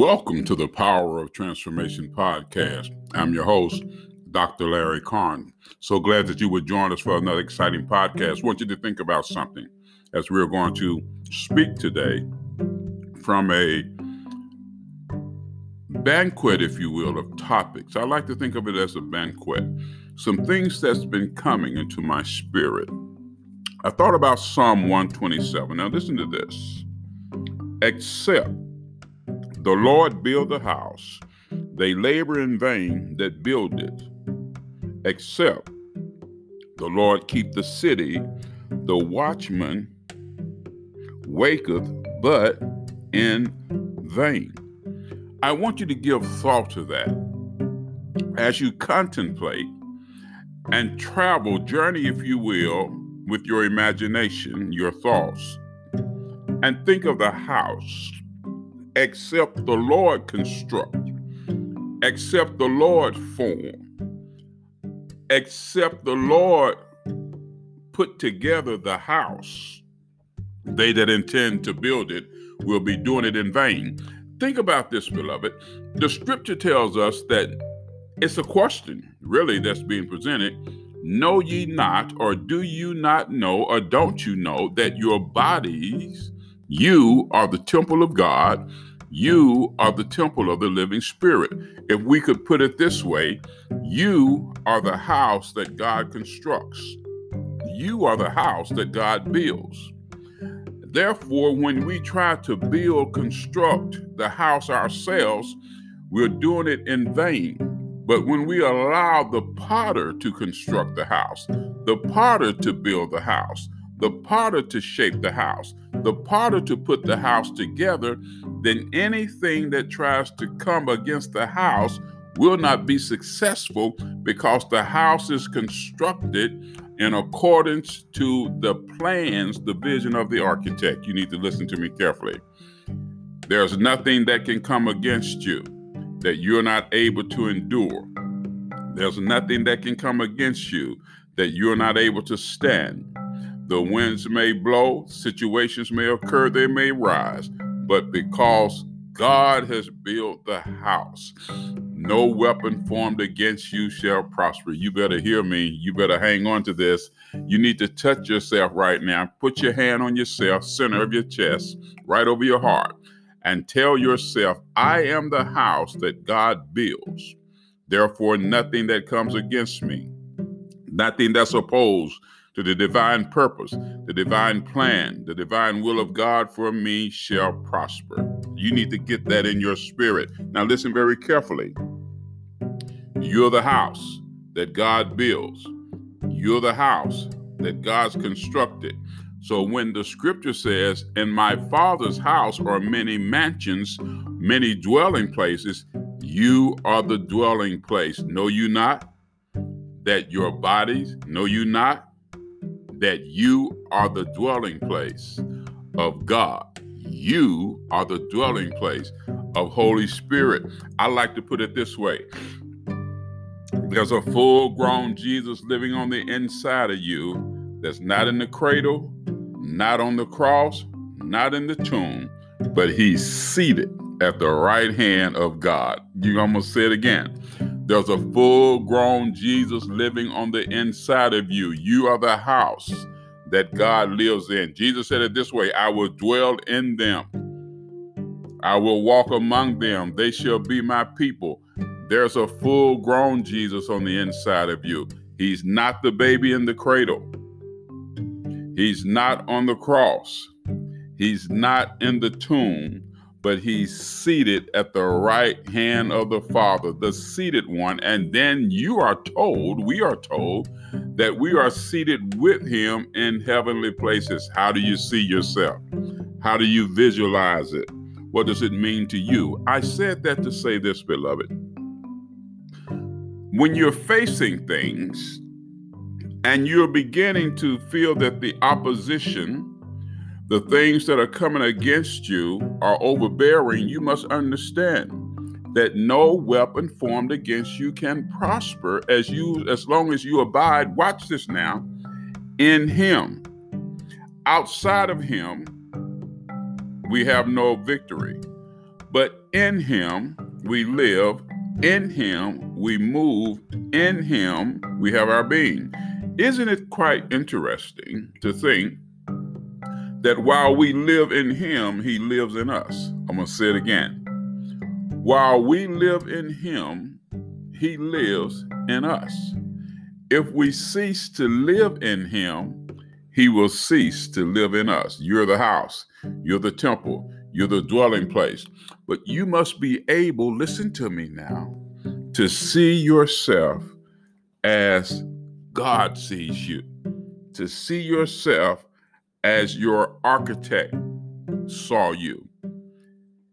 Welcome to the Power of Transformation podcast. I'm your host, Dr. Larry Karn. So glad that you would join us for another exciting podcast. I want you to think about something as we're going to speak today from a banquet, if you will, of topics. I like to think of it as a banquet. Some things that's been coming into my spirit. I thought about Psalm 127. Now, listen to this. Except the Lord build the house, they labor in vain that build it. Except the Lord keep the city, the watchman waketh, but in vain. I want you to give thought to that as you contemplate and travel, journey, if you will, with your imagination, your thoughts, and think of the house except the Lord construct, except the Lord form, except the Lord put together the house. They that intend to build it will be doing it in vain. Think about this, beloved. The scripture tells us that it's a question, really, that's being presented. Know ye not, or do you not know, or don't you know that your bodies you are the temple of God. You are the temple of the living spirit. If we could put it this way, you are the house that God constructs. You are the house that God builds. Therefore, when we try to build, construct the house ourselves, we're doing it in vain. But when we allow the potter to construct the house, the potter to build the house, the potter to shape the house, the potter to put the house together, then anything that tries to come against the house will not be successful because the house is constructed in accordance to the plans, the vision of the architect. You need to listen to me carefully. There's nothing that can come against you that you're not able to endure. There's nothing that can come against you that you're not able to stand. The winds may blow, situations may occur, they may rise, but because God has built the house, no weapon formed against you shall prosper. You better hear me. You better hang on to this. You need to touch yourself right now. Put your hand on yourself, center of your chest, right over your heart, and tell yourself, I am the house that God builds. Therefore, nothing that comes against me, nothing that's opposed to the divine purpose, the divine plan, the divine will of God for me shall prosper. You need to get that in your spirit. Now, listen very carefully. You're the house that God builds, you're the house that God's constructed. So when the scripture says, In my father's house are many mansions, many dwelling places, you are the dwelling place. Know you not that your bodies, know you not that you are the dwelling place of God. You are the dwelling place of Holy Spirit. I like to put it this way there's a full grown Jesus living on the inside of you that's not in the cradle, not on the cross, not in the tomb, but he's seated at the right hand of God. You almost say it again. There's a full grown Jesus living on the inside of you. You are the house that God lives in. Jesus said it this way I will dwell in them, I will walk among them. They shall be my people. There's a full grown Jesus on the inside of you. He's not the baby in the cradle, He's not on the cross, He's not in the tomb but he's seated at the right hand of the Father, the seated one. And then you are told, we are told, that we are seated with him in heavenly places. How do you see yourself? How do you visualize it? What does it mean to you? I said that to say this, beloved. When you're facing things and you're beginning to feel that the opposition the things that are coming against you are overbearing, you must understand that no weapon formed against you can prosper as you as long as you abide watch this now in him. Outside of him we have no victory. But in him we live, in him we move, in him we have our being. Isn't it quite interesting to think that while we live in him, he lives in us? I'm going to say it again. While we live in him, he lives in us. If we cease to live in him, he will cease to live in us. You're the house, you're the temple, you're the dwelling place. But you must be able, listen to me now, to see yourself as God sees you, to see yourself as your architect saw you.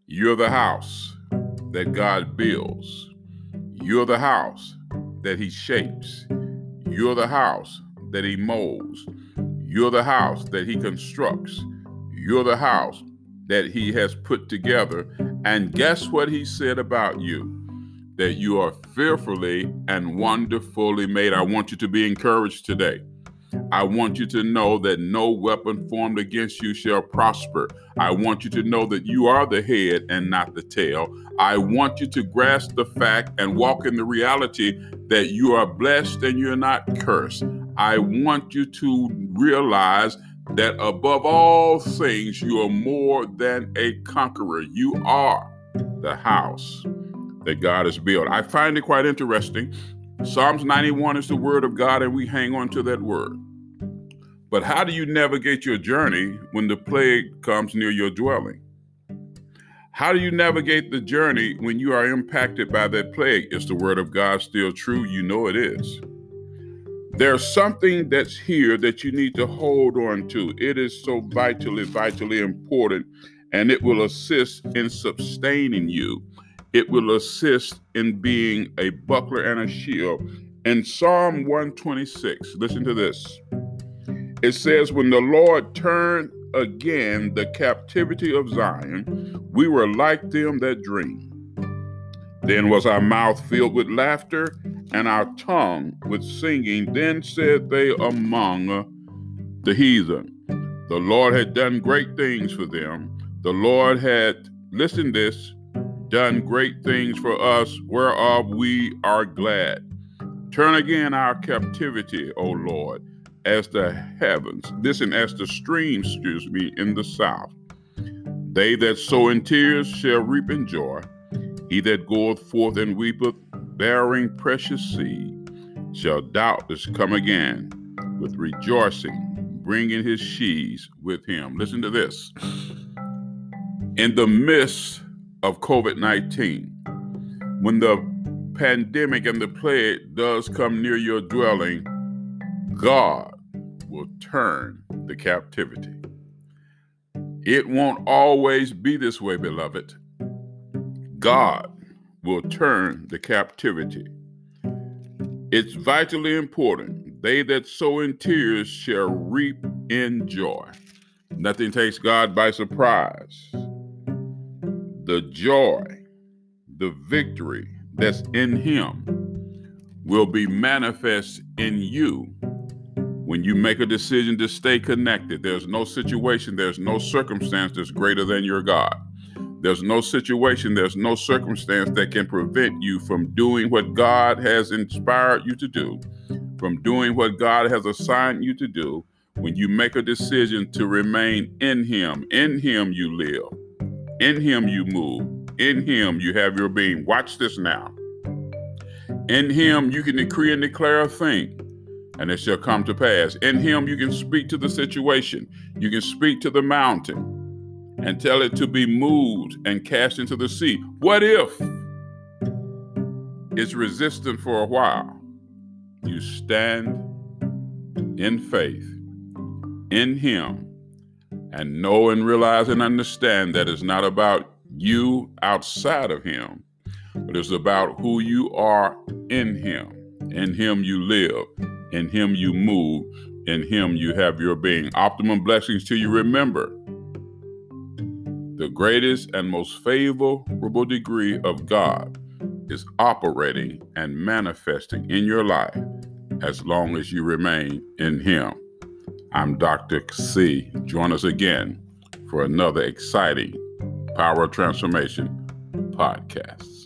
You're the house that God builds. You're the house that He shapes. You're the house that He molds. You're the house that He constructs. You're the house that He has put together. And guess what He said about you? That you are fearfully and wonderfully made. I want you to be encouraged today. I want you to know that no weapon formed against you shall prosper. I want you to know that you are the head and not the tail. I want you to grasp the fact and walk in the reality that you are blessed and you're not cursed. I want you to realize that above all things, you are more than a conqueror. You are the house that God has built. I find it quite interesting Psalms 91 is the word of God, and we hang on to that word. But how do you navigate your journey when the plague comes near your dwelling? How do you navigate the journey when you are impacted by that plague? Is the word of God still true? You know it is. There's something that's here that you need to hold on to. It is so vitally, vitally important, and it will assist in sustaining you it will assist in being a buckler and a shield. In Psalm 126, listen to this. It says, When the Lord turned again the captivity of Zion, we were like them that dream. Then was our mouth filled with laughter and our tongue with singing. Then said they among the heathen, The Lord had done great things for them. The Lord had, listen this, done great things for us, whereof we are glad. Turn again our captivity, O Lord, as the heavens, listen, as the streams, excuse me, in the south. They that sow in tears shall reap in joy. He that goeth forth and weepeth, bearing precious seed, shall doubtless come again with rejoicing, bringing his sheaves with him. Listen to this. In the midst of COVID 19. When the pandemic and the plague does come near your dwelling, God will turn the captivity. It won't always be this way, beloved. God will turn the captivity. It's vitally important. They that sow in tears shall reap in joy. Nothing takes God by surprise the joy, the victory that's in Him will be manifest in you when you make a decision to stay connected. There's no situation, there's no circumstance that's greater than your God. There's no situation, there's no circumstance that can prevent you from doing what God has inspired you to do, from doing what God has assigned you to do. When you make a decision to remain in Him, in Him you live. In him you move. In him you have your being. Watch this now. In him you can decree and declare a thing, and it shall come to pass. In him you can speak to the situation. You can speak to the mountain and tell it to be moved and cast into the sea. What if it's resistant for a while? You stand in faith in him and know and realize and understand that it's not about you outside of Him, but it's about who you are in Him. In Him you live, in Him you move, in Him you have your being. Optimum blessings to you. Remember, the greatest and most favorable degree of God is operating and manifesting in your life as long as you remain in Him. I'm Dr. C. Join us again for another exciting Power Transformation podcasts.